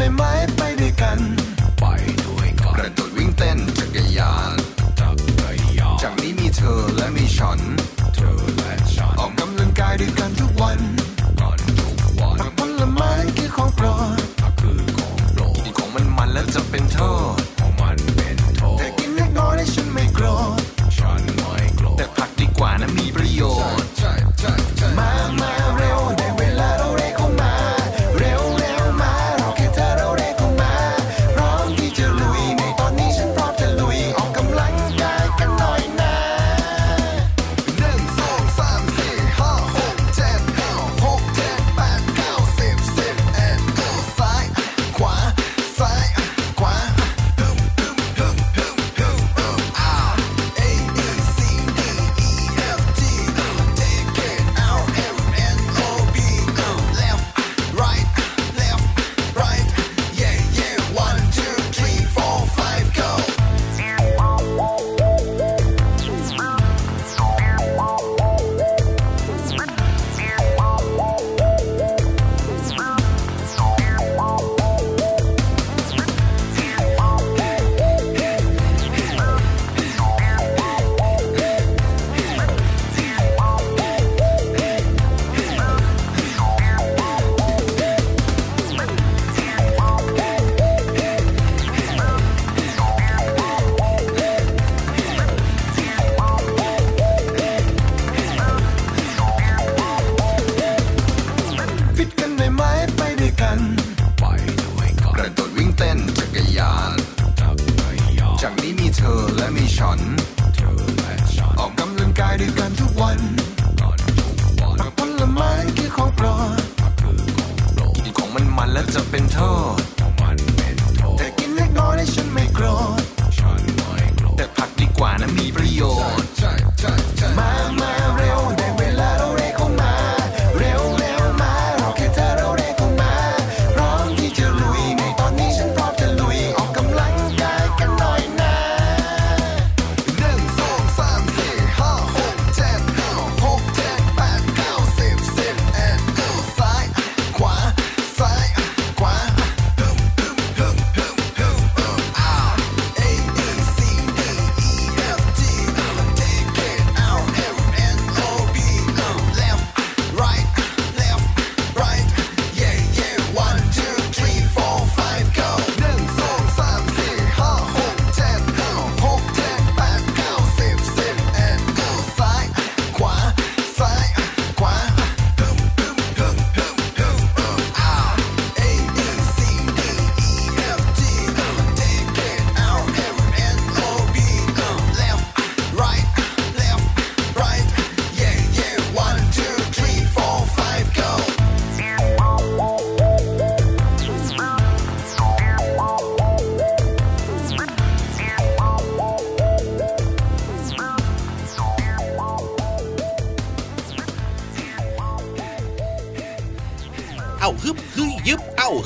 ได้ไหมไปด้วยกัน ไปด้วยกันกระโดดวิ่งเต้นจักรยานจักรยานจากนี้มีเธอและมีฉัน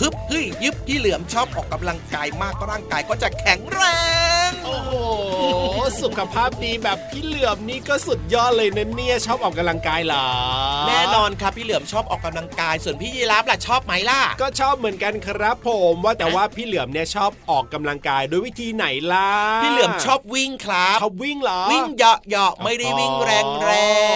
ฮึบฮึยยึบพี่เหลือมชอบออกกำลังกายมากร่างกายก็จะแข็งแรง โอ้โห สุขภาพดีแบบพี่เหลือมนี่ก็สุดยอดเลยนะเนี่ยชอบออกกำลังกายเหรอ แน่นอนครับพี่เหลือมชอบออกกำลังกาย ส่วนพี่ยีราฟล่ะชอบไหมล่ะ ก็ชอบเหมือนกันครับผมว่าแต่ว่าพี่เหลือมเนี่ยชอบออกกำลังกายด้วยวิธีไหนล่ะ พี่เหลือมชอบวิ่งครับเขาวิ่งเหรอ วิ่งเหาะเหาะไม่ได้วิ่งแรงแร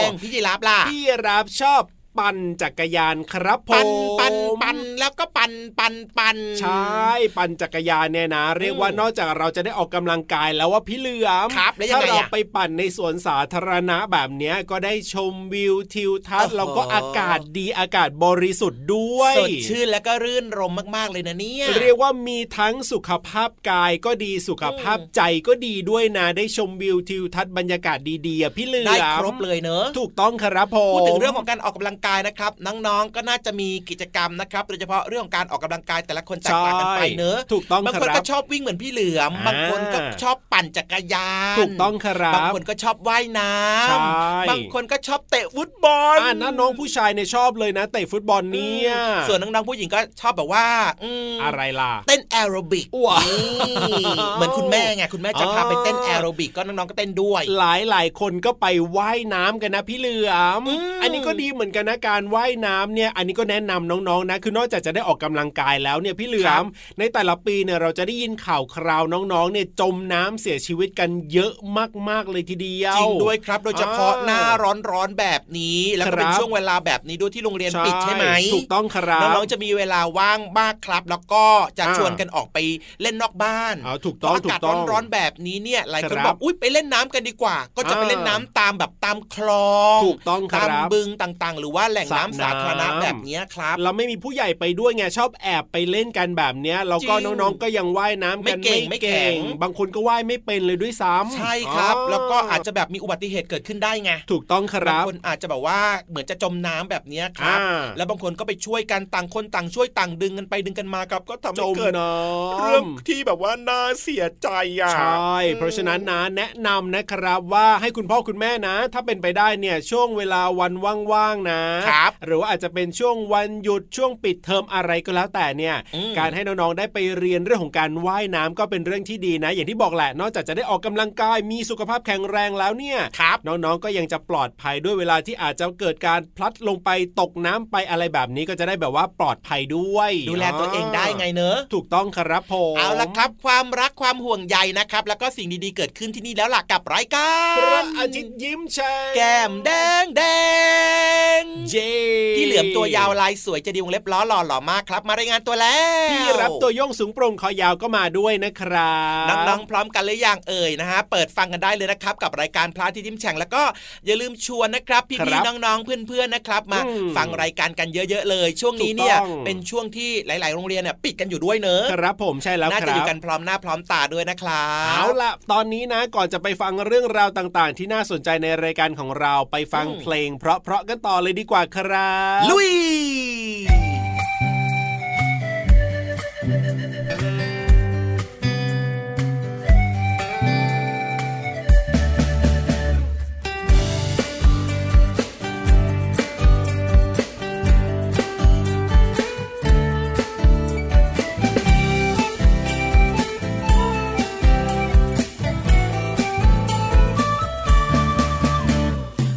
งพี่ยีราฟล่ะ พี่รับชอบ ปั่นจักรยานครับผมปันปันปันแล้วก็ปันปันปันใช่ปั่นจักรยานเนี่ยนะ เรียกว่านอกจากเราจะได้ออกกำลังกายแล้วว่าพี่เหลือมครับแล้วยังถ้าไงเราอะไปปั่นในสวนสาธารณะแบบเนี้ยก็ได้ชมวิวทิวทัศน์โอ้โหแล้วก็อากาศดีอากาศบริสุทธิ์ด้วยสดชื่นแล้วก็รื่นรมมากๆเลยนะเนี่ยเรียกว่ามีทั้งสุขภาพกายก็ดีสุขภาพใจก็ดีด้วยนะ ได้ชมวิวทิวทัศน์บรรยากาศดีๆอะพี่เหลือมได้ครบเลยเนอะถูกต้องครับผมพูดถึงเรื่องของการออกกำลังกายนะครับน้องๆก็น่าจะมีกิจกรรมนะครับโดยเฉพาะเรื่องของการออกกำลังกายแต่ละคนแตกต่างกันไปเนอะถูกต้องบางคคนรัก็บชอบวิ่งเหมือนพี่เหลือมอ่าบางคนก็ชอบปั่นจักรยานถูกต้องครับบางคนก็ชอบว่ายน้ใช่ำบางคนก็ชอบเตะฟุตบอลอ่านั่นน้องผู้ชายเนี่ยชอบเลยนะเตะฟุตบอลเนี่ยส่วนน้องๆผู้หญิงก็ชอบแบบว่าอืมอะไรล่ะเต้นแอโรบิกว้าวนี่เหมือนคุณแม่ไงคุณแม่จะพาไปเต้นแอโรบิกก็น้องๆก็เต้นด้วย หลายหลายๆคนก็ไปว่ายน้ำกันนะพี่เหลือมอืมอันนี้ก็ดีเหมือนกันนะการว่ายน้ำเนี่ยอันนี้ก็แนะนำน้องๆนะคือนอกจากจะได้ออกกำลังกายแล้วเนี่ยพี่เหลือมในแต่ละปีเนี่ยเราจะได้ยินข่าวคราวน้องๆเนี่ยจมน้ำเสียชีวิตกันเยอะมากๆเลยทีเดียวจริงด้วยครับโดยเฉพาะอ่าหน้าร้อนๆแบบนี้แล้วก็เป็นครับช่วงเวลาแบบนี้ด้วยที่โรงเรียนปิดใช่ไหมถูกต้องครับน้องๆจะมีเวลาว่างมากครับ แล้วก็จะอ่าชวนกันออกไปเล่นนอกบ้านอ๋อถูกต้องเพราะอากาศถูกต้องร้อนๆแบบนี้เนี่ยหลายคนครับบอกอุ้ยไปเล่นน้ำกันดีกว่า ก็จะไปอ่าเล่นน้ำตามแบบตามคลองถูกต้องคตามรับบึงต่างๆ หรือว่าแหล่งน้ำสระสาธารณะน้ำแบบเนี้ยครับเราไม่มีผู้ใหญ่ไปด้วยไงชอบแอบไปเล่นกันแบบเนี้ยแล้วก็จริงน้องๆก็ยังว่ายน้ำกันไม่เก่งไม่แข็งบางคนก็ว่ายไม่เป็นเลยด้วยซ้ำใช่ครับอ๋อแล้วก็อาจจะแบบมีอุบัติเหตุเกิดขึ้นได้ไงถูกต้องคบารังบคนอาจจะแบบว่าเหมือนจะจมน้ำแบบเนี้ยครับอ่าแล้วบางคนก็ไปช่วยกันต่างคนต่างช่วยต่างดึงกันไปดึงกันมาครับ ก็ทำจให้มเกิดน้ำเรื่องที่แบบว่าน่าเสียใจอะใช่เพราะฉะนั้นนะแนะนำนะครับว่าให้คุณพ่อคุณแม่นะ ถ้าเป็นไปได้เนี่ยช่วงเวลาวันว่างๆนะครับ หรือว่าอาจจะเป็นช่วงวันหยุดช่วงปิดเทอมอะไรก็แล้วแต่เนี่ยอืมการให้น้องๆได้ไปเรียนเรื่องของการว่ายน้ำก็เป็นเรื่องที่ดีนะ อย่างที่บอกแหละ นอกจากจะได้ออกกำลังกายมีสุขภาพแข็งแรงแล้วเนี่ยครับน้องๆก็ยังจะปลอดภัยด้วยเวลาที่อาจจะเกิดการพลัดลงไปตกน้ำไปอะไรแบบนี้ก็จะได้แบบว่าปลอดภัยด้วย ดูแลตัวเองได้ไงเนอะถูกต้องครับผมเอาละครับ ความรักความห่วงใยนะครับ แล้วก็สิ่งดีๆเกิดขึ้นที่นี่แล้วล่ะกับรายการพระอาทิตย์ยิ้มแฉ่งแก้มแดงแดงเย้พี่เหลือมตัวยาวลายสวยจะดีวงเล็บล้อหล่อหล่อมากครับ มารายงานตัวแล้วพี่รับตัวโยงสูงโปร่งคอยาวก็มาด้วยนะครับน้องๆพร้อมกันหรือยังเอ่ยนะฮะเปิดฟังกันได้เลยนะครับ กับรายการพระอาที่ทิมแฉ่งแล้วก็อย่าลืมชวนนะครับพี่ๆน้องๆเพื่อนๆนะครับ มาฟังรายการกันเยอะๆเลย ช่วงนี้เนี่ยเป็นช่วงที่หลาย ๆ โรงเรียนเนี่ยปิดกันอยู่ด้วยเนอะครับผมใช่แล้วน่าคจะรัอบยู่กันพร้อมหน้าพร้อมตาด้วยนะครับเอาล่ะตอนนี้นะก่อนจะไปฟังเรื่องราวต่างๆ ที่น่าสนใจในรายการของเราไปฟังเพลง เพราะๆกันต่อเลยดีกว่าครับ ลุย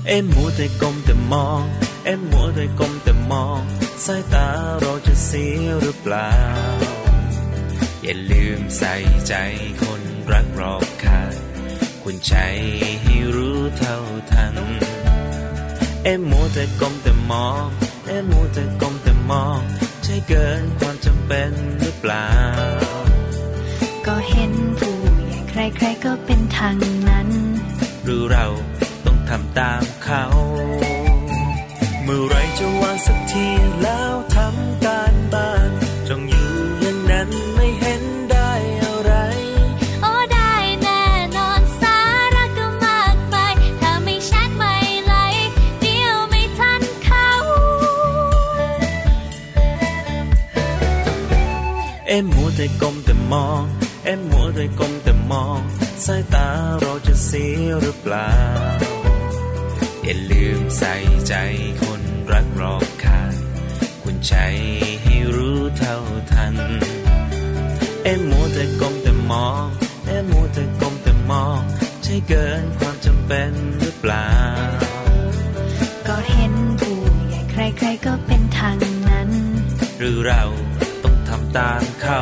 เอ็มมัวแต่ก้มแต่มอง เอ็มมัวแต่ก้มแต่มอง สายตาเราจะเสียหรือเปล่า อย่าลืมใส่ใจคนรักรอบค่างคุณใจให้รู้เท่าทัน เอ็มมัวแต่ก้มแต่มอง เอ็มมัวแต่ก้มแต่มอง ใช่เกินความจำเป็นหรือเปล่า ก็เห็นผู้ใหญ่ใครๆก็เป็นทางนั้น หรือเราต้องทำตามเขา เมื่อไรจะวางสักทีแล้วทำการบ้านจ้องอยู่อย่างนั้นไม่เห็นได้อะไร โอ้ได้แน่นอนสาระก็มากมายถ้าไม่ชัดไม่ไหลเดี๋ยวไม่ทันเขา เอ็มมัวแต่ก้มแต่มอง เอ็มมัวแต่ก้มแต่มอง สายตาเราจะเสียหรือเปล่า อย่าลืมใส่ใจคนรักรอบข้างคุณใจให้รู้เท่าทัน เอ็มมัวแต่ก้มแต่มองเอ็มมัวแต่ก้มแต่มอง ใช่เกินความจำเป็นหรือเปล่า ก็เห็นผู้ใหญ่ใครๆก็เป็นทางนั้น หรือเราต้องทำตามเขา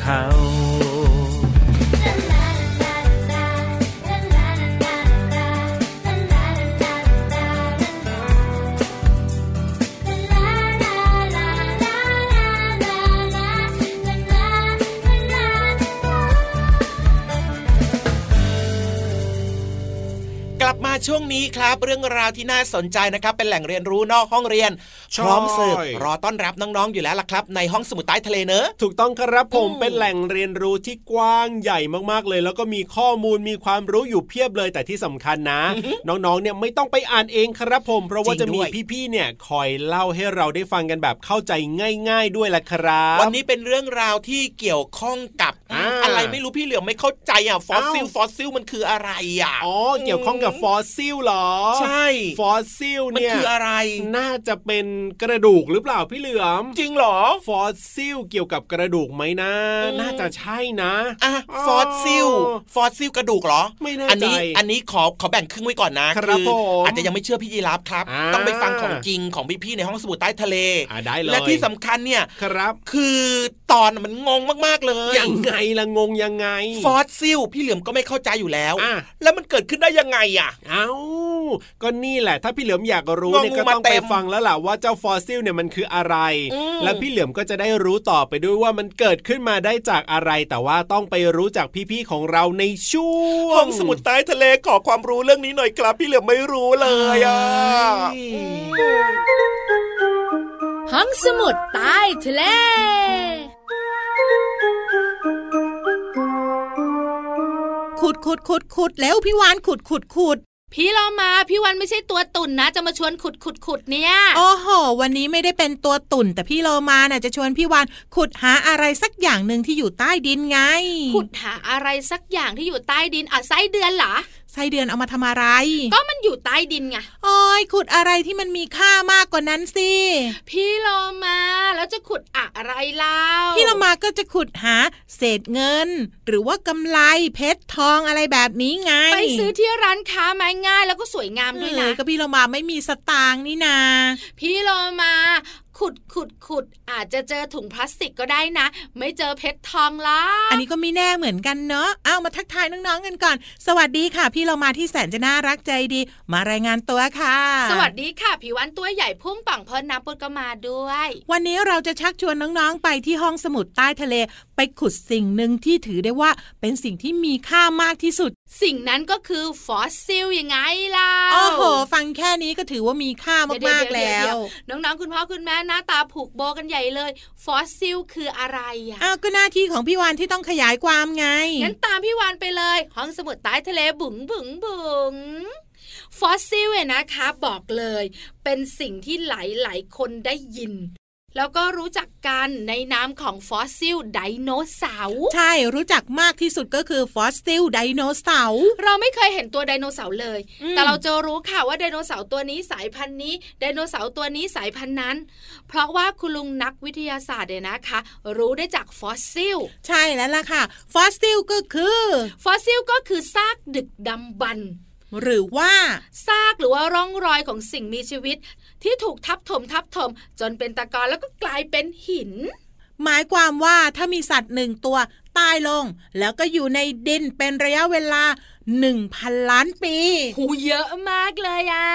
เขากลับมาช่วงนี้ครับเรื่องราวที่น่าสนใจนะครับเป็นแหล่งเรียนรู้นอกห้องเรียน พร้อมเสิร์ฟรอต้อนรับน้องๆอยู่แล้วล่ะครับ ในห้องสมุดใต้ทะเลเนอะถูกต้องครับผมอืมเป็นแหล่งเรียนรู้ที่กว้างใหญ่มากๆเลย แล้วก็มีข้อมูลมีความรู้อยู่เพียบเลยแต่ที่สำคัญนะ น้องๆเนี่ยไม่ต้องไปอ่านเองครับผม เพราะว่าจะมีจริงด้วยพี่ๆเนี่ยคอยเล่าให้เราได้ฟังกันแบบเข้าใจง่าย ๆด้วยแหละครับ วันนี้เป็นเรื่องราวที่เกี่ยวข้องกับอ่าอะไรไม่รู้พี่เหลือมไม่เข้าใจอะฟอสซิลอ้าวฟอสซิลมันคืออะไรอะอ๋อเกี่ยวข้องกับฟอสซิลเหรอ ใช่ฟอสซิลมันเนี่ยคืออะไร น่าจะเป็นกระดูกหรือเปล่าพี่เหลือม จริงเหรอ ฟอสซิลเกี่ยวกับกระดูกไหมนะอืมน่าจะใช่นะอะฟอสซิล ฟอสซิลกระดูกเหรอ ไม่แน่อันี้ใจอันนี้ขอขอแบ่งครึ่งไว้ก่อนนะครับผมอาจจะยังไม่เชื่อพี่ยีรับครับอ่าต้องไปฟังของจริงของพี่ๆในห้องสมุดใต้ทะเลอ่าได้เลย และที่สำคัญเนี่ยครับ คือตอนมันงงมากๆเลย ยังไงละงงยังไง ฟอสซิลพี่เหลือมก็ไม่เข้าใจอยู่แล้วอะแล้วมันเกิดขึ้นได้ยังไงอะ เอ้า ก็นี่แหละ ถ้าพี่เหลือมอยากรู้เนี่ยงงมาเต็มก็ต้องไปฟังแล้วล่ะว่าเจ้าฟอสซิลเนี่ยมันคืออะไรอืมและพี่เหลือมก็จะได้รู้ต่อไปด้วยว่ามันเกิดขึ้นมาได้จากอะไร แต่ว่าต้องไปรู้จากพี่ๆของเราในช่วงห้องสมุดใต้ทะเลขอความรู้เรื่องนี้หน่อยครับ พี่เหลือมไม่รู้เลยอะห้องสมุดใต้ทะเลขุดขุดขุดขุดแล้วพี่วานขุดขุดขุด พี่เรามาพี่วันไม่ใช่ตัวตุ่นนะ จะมาชวนขุดขุดขุดเนี่ยโอ้โห วันนี้ไม่ได้เป็นตัวตุ่น แต่พี่โลมาน่ะจะชวนพี่วานขุดหาอะไรสักอย่างหนึ่งที่อยู่ใต้ดินไง ขุดหาอะไรสักอย่างที่อยู่ใต้ดินอะไส้เดือนเหรอ ไส้เดือนเอามาทำอะไร ก็มันอยู่ใต้ดินไงโอ้ยขุดอะไรที่มันมีค่ามากกว่านั้นสิ พี่โลมาแล้วจะขุดอะไรเล่าพี่โลมาก็จะขุดหาเศษเงิน หรือว่ากำไรเพชรทองอะไรแบบนี้ไง ไปซื้อที่ร้านค้าไม้ง่ายแล้วก็สวยงามด้วยนะเออก็พี่โลมาไม่มีสตางค์นี่นา พี่โลมา ขุดขุดขุดอาจจะเจอถุงพลาสติกก็ได้นะ ไม่เจอเพชรทองละอันนี้ก็ไม่แน่เหมือนกันเนาะเอามาทักทายน้องๆกันก่อน สวัสดีค่ะ พี่โลมาที่แสนจะน่ารักใจดี มารายงานตัวค่ะ สวัสดีค่ะพี่วาฬตัวใหญ่พุงป่องพ่นน้ำปู๊ดก็มาด้วย วันนี้เราจะชักชวนน้องๆไปที่ห้องสมุดใต้ทะเล ไปขุดสิ่งหนึ่งที่ถือได้ว่าเป็นสิ่งที่มีค่ามากที่สุด สิ่งนั้นก็คือฟอสซิลยังไงล่ะโอ้โห ฟังแค่นี้ก็ถือว่ามีค่ามากๆแล้ว น้องๆ คุณพ่อคุณแม่หน้าตาผูกโบกันใหญ่เลย ฟอสซิลคืออะไรอะอ้าวก็หน้าที่ของพี่วาฬที่ต้องขยายความไง งั้นตามพี่วาฬไปเลย ห้องสมุดใต้ทะเลบุ๋งบุ๋งบุ๋งฟอสซิลเนี่ยนะคะบอกเลย เป็นสิ่งที่หลายๆคนได้ยิน แล้วก็รู้จักกันในนามของฟอสซิลไดโนเสาร์ใช่รู้จักมากที่สุดก็คือฟอสซิลไดโนเสาร์เราไม่เคยเห็นตัวไดโนเสาร์เลยอืมแต่เราจะรู้ค่ะว่าไดโนเสาร์ตัวนี้สายพันธุ์นี้ไดโนเสาร์ตัวนี้สายพันธุ์นั้น เพราะว่าคุณลุงนักวิทยาศาสตร์เนี่ยนะคะ รู้ได้จากฟอสซิล ใช่แล้วล่ะค่ะ ฟอสซิลก็คือฟอสซิลก็คือซากดึกดำบรรพ์หรือว่าซากหรือว่าร่องรอยของสิ่งมีชีวิต ที่ถูกทับถมทับถม จนเป็นตะกอนแล้วก็กลายเป็นหิน หมายความว่าถ้ามีสัตว์หนึ่งตัวตายลง แล้วก็อยู่ในดินเป็นระยะเวลาหนึ่งพันล้านปีหูเยอะมากเลยอะ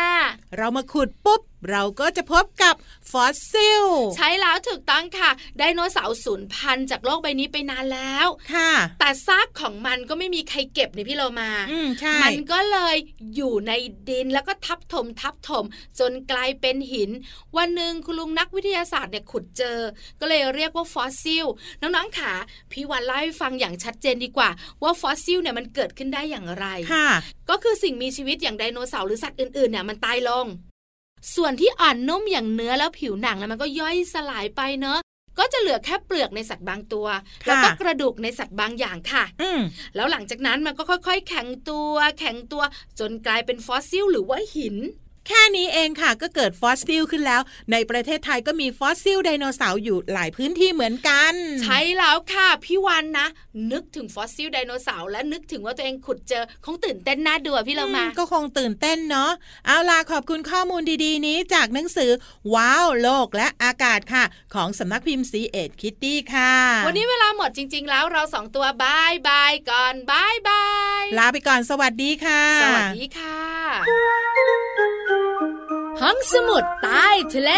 เรามาขุดปุ๊บ เราก็จะพบกับฟอสซิล ใช่แล้วถูกต้องค่ะ ไดโนเสาร์สูญพันธุ์จากโลกใบนี้ไปนานแล้ว ค่ะ แต่ซากของมันก็ไม่มีใครเก็บไงพี่โลมา อืมใช่ มันก็เลยอยู่ในดินแล้วก็ทับถมทับถม จนกลายเป็นหิน วันหนึ่งคุณลุงนักวิทยาศาสตร์เนี่ยขุดเจอ ก็เลยเรียกว่าฟอสซิล น้องๆขาพี่วาฬเล่าให้ฟังอย่างชัดเจนดีกว่า ว่าฟอสซิลเนี่ยมันเกิดขึ้นได้อย่างไร ค่ะ ก็คือสิ่งมีชีวิตอย่างไดโนเสาร์หรือสัตว์อื่นๆเนี่ยมันตายลง ส่วนที่อ่อนนุ่มอย่างเนื้อแล้วผิวหนังแล้วมันก็ย่อยสลายไปเนอะก็จะเหลือแค่เปลือกในสัตว์บางตัวค่ะแล้วก็กระดูกในสัตว์บางอย่างค่ะอืมแล้วหลังจากนั้นมันก็ค่อย ๆ แข็งตัว แข็งตัวจนกลายเป็นฟอสซิล หรือว่าหิน แค่นี้เองค่ะก็เกิดฟอสซิลขึ้นแล้ว ในประเทศไทยก็มีฟอสซิลไดโนเสาร์อยู่หลายพื้นที่เหมือนกัน ใช่แล้วค่ะพี่วาฬนะ นึกถึงฟอสซิลไดโนเสาร์และนึกถึงว่าตัวเองขุดเจอคงตื่นเต้นน่าดูอะพี่โลมาอืก็คงตื่นเต้นเนาะเอาล่ะขอบคุณข้อมูลดีๆ นี้จากหนังสือ ว้าวโลกและอากาศค่ะ ของสำนักพิมพ์ SE-ED Kiddy ค่ะ วันนี้เวลาหมดจริง ๆ แล้วเราสองตัว bye bye ก่อน bye byeลาไปก่อนสวัสดีค่ะ สวัสดีค่ะ ห้องสมุดใต้ทะเล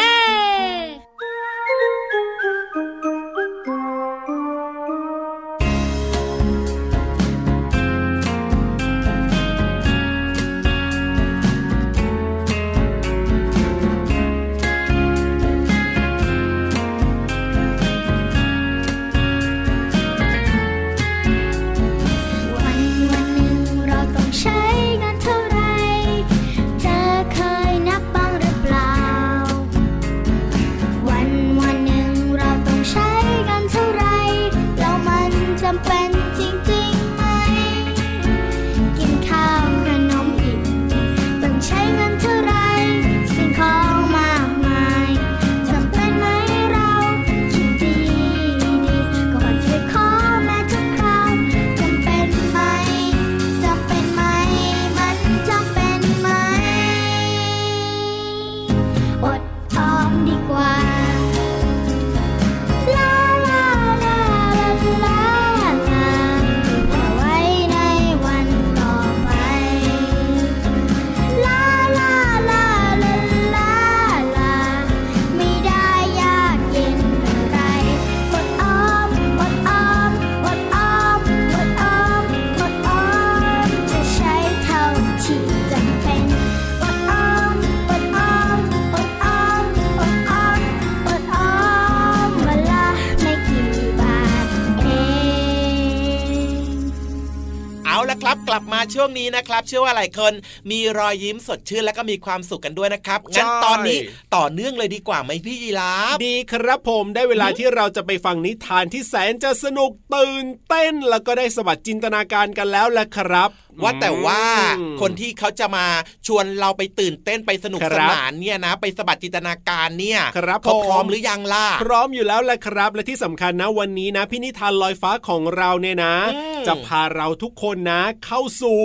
เอาละครับกลับมาช่วงนี้นะครับ เชื่อว่าหลายคนมีรอยยิ้มสดชื่นและก็มีความสุขกันด้วยนะครับงั้นใช่ตอนนี้ต่อเนื่องเลยดีกว่าไหมพี่ยีราฟดีครับผมได้เวลาที่เราจะไปฟังนิทานที่แสนจะสนุกตื่นเต้นแล้วก็ได้สวัสดจินตนาการกันแล้วแหละครับ ว่าแต่ว่าอืมคนที่เขาจะมาชวนเราไปตื่นเต้นไปสนุกคสรับนานเนี่ยนะ ไปสะบัดจินตนาการเนี่ยครับเขาผมพร้อมหรือยังล่ะพร้อมอยู่แล้วแหละครับ และที่สำคัญนะวันนี้นะพี่นิทานลอยฟ้าของเราเนี่ยนะอืมจะพาเราทุกคนนะ เข้าสู่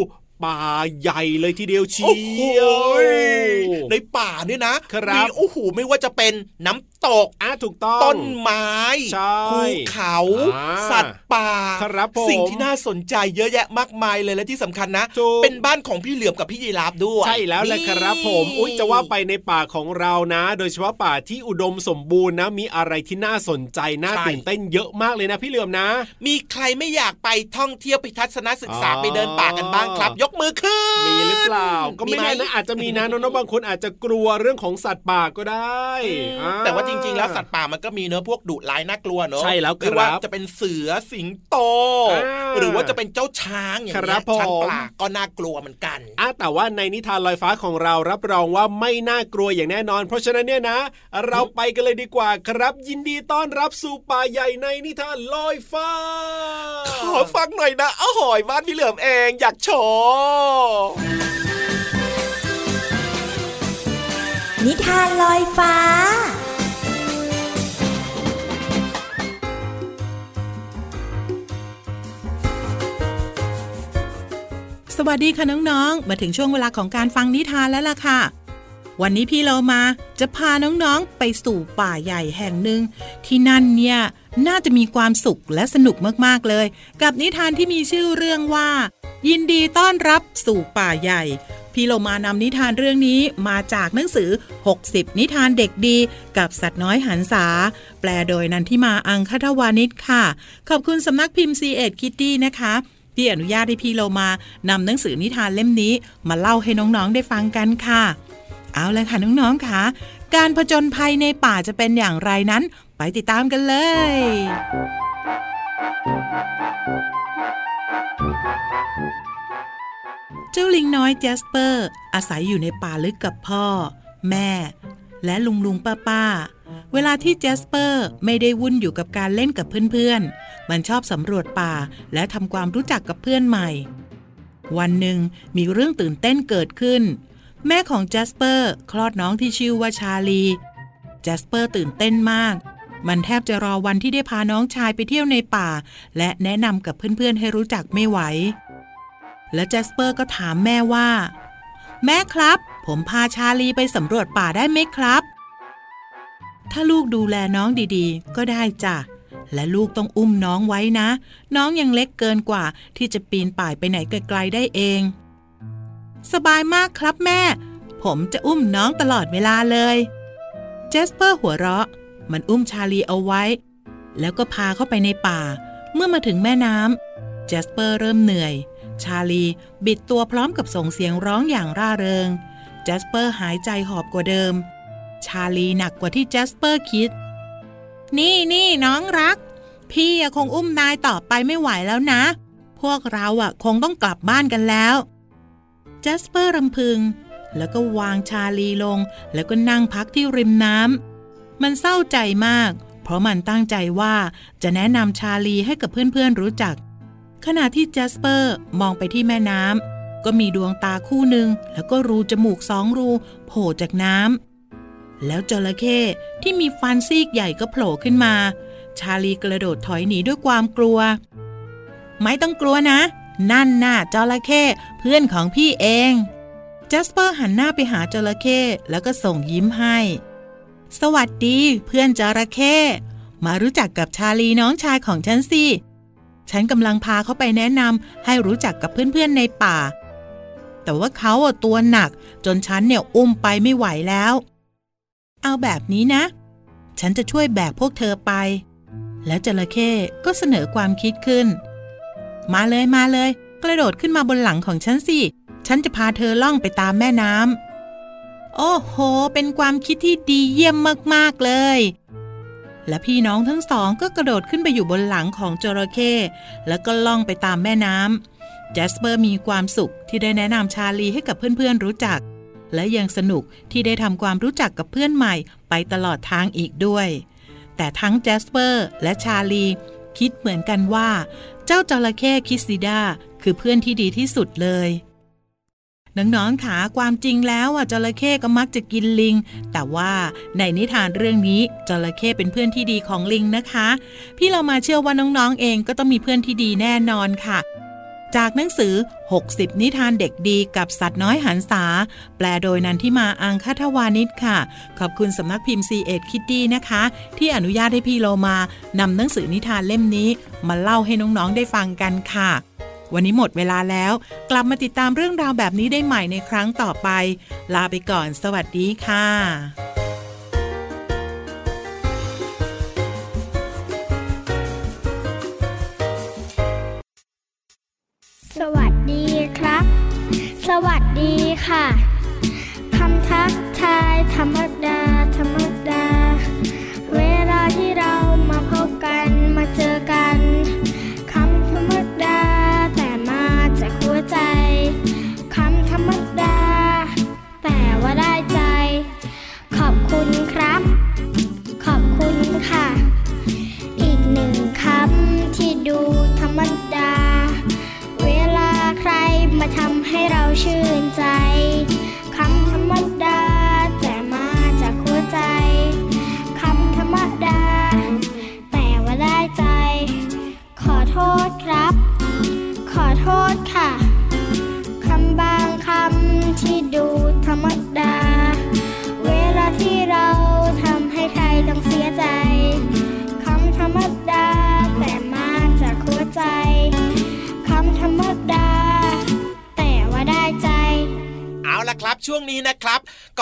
ป่าใหญ่เลยทีเดียวเชีโอ้โหยวในป่าเนี่ยนะครับมีโอ้โหไม่ว่าจะเป็นน้ำตกอะถูกต้องต้นไม้ใช่ภูเขาอ่าสัตว์ป่าครับผมสิ่งที่น่าสนใจเยอะแยะมากมายเลยและที่สำคัญนะถูกเป็นบ้านของพี่เหลือมกับพี่ยีราฟด้วยใช่แล้วแหละครับผมอุ้ยจะว่าไปในป่าของเรานะ โดยเฉพาะป่าที่อุดมสมบูรณ์นะ มีอะไรที่น่าสนใจน่าตื่นเต้นเยอะมากเลยนะพี่เหลือมนะ มีใครไม่อยากไปท่องเที่ยวไปทัศนศึกษาอ๋อไปเดินป่ากันบ้างครับ ยกมือขึ้นมีหรือเปล่า ก็ไม่มีไหมแน่นะอาจจะมีนะน้องๆบางคนอาจจะกลัวเรื่องของสัตว์ป่าก็ได้อืมอ่แต่ว่าจริง ๆ แล้วสัตว์ป่ามันก็มีเนื้อะพวกดุร้ายน่ากลัวเนอะใช่แล้วครับไม่ว่าจะเป็นเสือสิงโตอ่าหรือว่าจะเป็นเจ้าช้างอย่างครัเงี้บยผมช้างป่าก็น่ากลัวเหมือนกันอะแต่ว่าในนิทานลอยฟ้าของเรารับรองว่าไม่น่ากลัวอย่างแน่นอน เพราะฉะนั้นเนี่ยนะ เราไปกันเลยดีกว่าครับ ยินดีต้อนรับสู่ป่าใหญ่ในนิทานลอยฟ้า ขอฟังหน่อยนะอ้าวหอยบ้านพี่เหลือมเองอยากโชว์นิทานลอยฟ้าสวัสดีค่ะน้องๆ มาถึงช่วงเวลาของการฟังนิทานแล้วล่ะค่ะ วันนี้พี่เรามาจะพาน้องๆไปสู่ป่าใหญ่แห่งหนึ่งที่นั่นเนี่ย น่าจะมีความสุขและสนุกมากๆเลย กับนิทานที่มีชื่อเรื่องว่า ยินดีต้อนรับสู่ป่าใหญ่ พี่เรามานำนิทานเรื่องนี้มาจากหนังสือ 60 นิทานเด็กดี กับสัตว์น้อยหันษาแปลโดยนันทิมาอังคทวานิชค่ะ ขอบคุณสำนักพิมพ์ C ีเอ็ดคิตตี้นะคะที่อนุญาตให้พี่โลมานำหนังสือนิทานเล่มนี้ มาเล่าให้น้องๆได้ฟังกันค่ะ เอาเลยค่ะน้องๆค่ะ การผจญภัยในป่าจะเป็นอย่างไรนั้น ไปติดตามกันเลย เจ้าลิงน้อยแจสเปอร์ อาศัยอยู่ในป่าลึกกับพ่อ แม่ และลุงลุงป้าป้าเวลาที่แจสเปอร์ไม่ได้วุ่นอยู่กับการเล่นกับเพื่อนๆ มันชอบสำรวจป่าและทำความรู้จักกับเพื่อนใหม่ วันหนึ่งมีเรื่องตื่นเต้นเกิดขึ้น แม่ของแจสเปอร์คลอดน้องที่ชื่อว่าชาลีแจสเปอร์ตื่นเต้นมาก มันแทบจะรอวันที่ได้พาน้องชายไปเที่ยวในป่า และแนะนำกับเพื่อนๆให้รู้จักไม่ไหว และแจสเปอร์ก็ถามแม่ว่า แม่ครับ ผมพาชาลีไปสำรวจป่าได้ไหมครับ ถ้าลูกดูแลน้องดีๆ ก็ได้จ้ะและลูกต้องอุ้มน้องไว้นะ น้องยังเล็กเกินกว่าที่จะปีนป่ายไปไหนไกลๆได้เอง สบายมากครับแม่ ผมจะอุ้มน้องตลอดเวลาเลย เจสเปอร์หัวเราะ มันอุ้มชาลีเอาไว้ แล้วก็พาเข้าไปในป่า เมื่อมาถึงแม่น้ำเจสเปอร์เริ่มเหนื่อย ชาลีบิดตัวพร้อมกับส่งเสียงร้องอย่างร่าเริงแจสเปอร์หายใจหอบกว่าเดิม ชาลีหนักกว่าที่แจสเปอร์คิด นี่นี่น้องรัก พี่คงอุ้มนายต่อไปไม่ไหวแล้วนะ พวกเราอะคงต้องกลับบ้านกันแล้วแจสเปอร์รำพึง แล้วก็วางชาลีลง แล้วก็นั่งพักที่ริมน้ำ มันเศร้าใจมาก เพราะมันตั้งใจว่าจะแนะนำชาลีให้กับเพื่อนๆรู้จัก ขณะที่แจสเปอร์มองไปที่แม่น้ำก็มีดวงตาคู่หนึ่งแล้วก็รูจมูกสองรูโผล่จากน้ำแล้วจระเข้ที่มีฟันซีกใหญ่ก็โผล่ขึ้นมา ชาลีกระโดดถอยหนีด้วยความกลัว ไม่ต้องกลัวนะ นั่นน่ะจระเข้เพื่อนของพี่เองจัสเปอร์หันหน้าไปหาจระเข้แล้วก็ส่งยิ้มให้ สวัสดีเพื่อนจระเข้มารู้จักกับชาลีน้องชายของฉันสิ ฉันกำลังพาเขาไปแนะนำให้รู้จักกับเพื่อนๆในป่า แต่ว่าเขาตัวหนักจนฉันเนี่ยอุ้มไปไม่ไหวแล้ว เอาแบบนี้นะ ฉันจะช่วยแบกพวกเธอไป แล้วจระเข้ก็เสนอความคิดขึ้น มาเลยมาเลย กระโดดขึ้นมาบนหลังของฉันสิ ฉันจะพาเธอล่องไปตามแม่น้ำ โอ้โห เป็นความคิดที่ดีเยี่ยมมากๆเลย และพี่น้องทั้งสองก็กระโดดขึ้นไปอยู่บนหลังของจระเข้แล้วก็ล่องไปตามแม่น้ำแจสเปอร์มีความสุขที่ได้แนะนำชาลีให้กับเพื่อนๆรู้จัก และยังสนุกที่ได้ทำความรู้จักกับเพื่อนใหม่ไปตลอดทางอีกด้วย แต่ทั้งแจสเปอร์และชาลีคิดเหมือนกันว่า เจ้าจระเข้คิสซิดาคือเพื่อนที่ดีที่สุดเลย น้องๆขาความจริงแล้วอะจระเข้ก็มักจะกินลิง แต่ว่าในนิทานเรื่องนี้จระเข้เป็นเพื่อนที่ดีของลิงนะคะ พี่เรามาเชื่อว่าน้องๆเองก็ต้องมีเพื่อนที่ดีแน่นอนค่ะ จากหนังสือ 60 นิทานเด็กดีกับสัตว์น้อยหันษา แปลโดยนันทิมาอังคทวานิชค่ะ ขอบคุณสำนักพิมพ์ C ีเอ็ดคิตตี้นะคะ ที่อนุญาตให้พี่โลมานำหนังสือนิทานเล่มนี้ มาเล่าให้น้องๆได้ฟังกันค่ะ วันนี้หมดเวลาแล้ว กลับมาติดตามเรื่องราวแบบนี้ได้ใหม่ในครั้งต่อไป ลาไปก่อน สวัสดีค่ะสวัสดีครับ สวัสดีค่ะ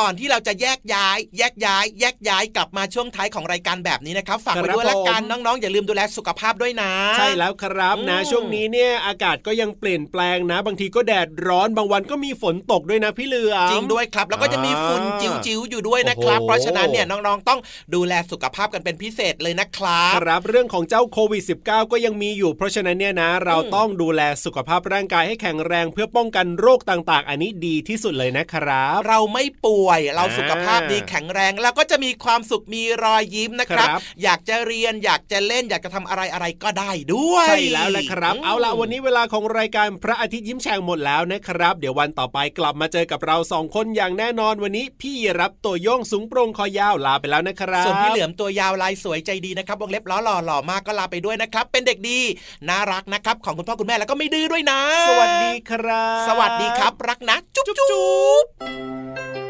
ก่อนที่เราจะแยกย้าย แยกย้าย แยกย้ายกลับมาช่วงท้ายของรายการแบบนี้นะครับฝากไว้ด้วยละกันน้องๆอย่าลืมดูแลสุขภาพด้วยนะ ใช่แล้วครับนะ ช่วงนี้เนี่ยอากาศก็ยังเปลี่ยนแปลงนะ บางทีก็แดดร้อนบางวันก็มีฝนตกด้วยนะพี่เหลือมจริงด้วยครับ แล้วก็จะมีฝุ่นจิ๋วๆอยู่ด้วยนะครับ เพราะฉะนั้นเนี่ยน้องๆต้องดูแลสุขภาพกันเป็นพิเศษเลยนะครับครับเรื่องของเจ้าโควิด -19 ก็ยังมีอยู่ เพราะฉะนั้นเนี่ยนะ เราต้องดูแลสุขภาพร่างกายให้แข็งแรง เพื่อป้องกันโรคต่างๆ อันนี้ดีที่สุดเลยนะครับ เราไม่ป่วยเราสุขภาพดีแข็งแรง แล้วก็จะมีความสุขมีรอยยิ้มนะครับ อยากจะเรียนอยากจะเล่นอยากจะทำอะไรอะไรก็ได้ด้วย ใช่แล้วแหละครับ เอาล่ะวันนี้เวลาของรายการพระอาทิตย์ยิ้มแฉ่งหมดแล้วนะครับ เดี๋ยววันต่อไปกลับมาเจอกับเราสองคนอย่างแน่นอนวันนี้ พี่รับตัวโยงสูงโปร่งคอยาวลาไปแล้วนะครับส่วนพี่เหลือมตัวยาวลายสวยใจดีนะครับวงเล็บล้อหล่อหล่อมากก็ลาไปด้วยนะครับ เป็นเด็กดีน่ารักนะครับ ของคุณพ่อคุณแม่แล้วก็ไม่ดื้อด้วยนะ สวัสดีครับ สวัสดีครับ รักนะ จุ๊บจุ๊บ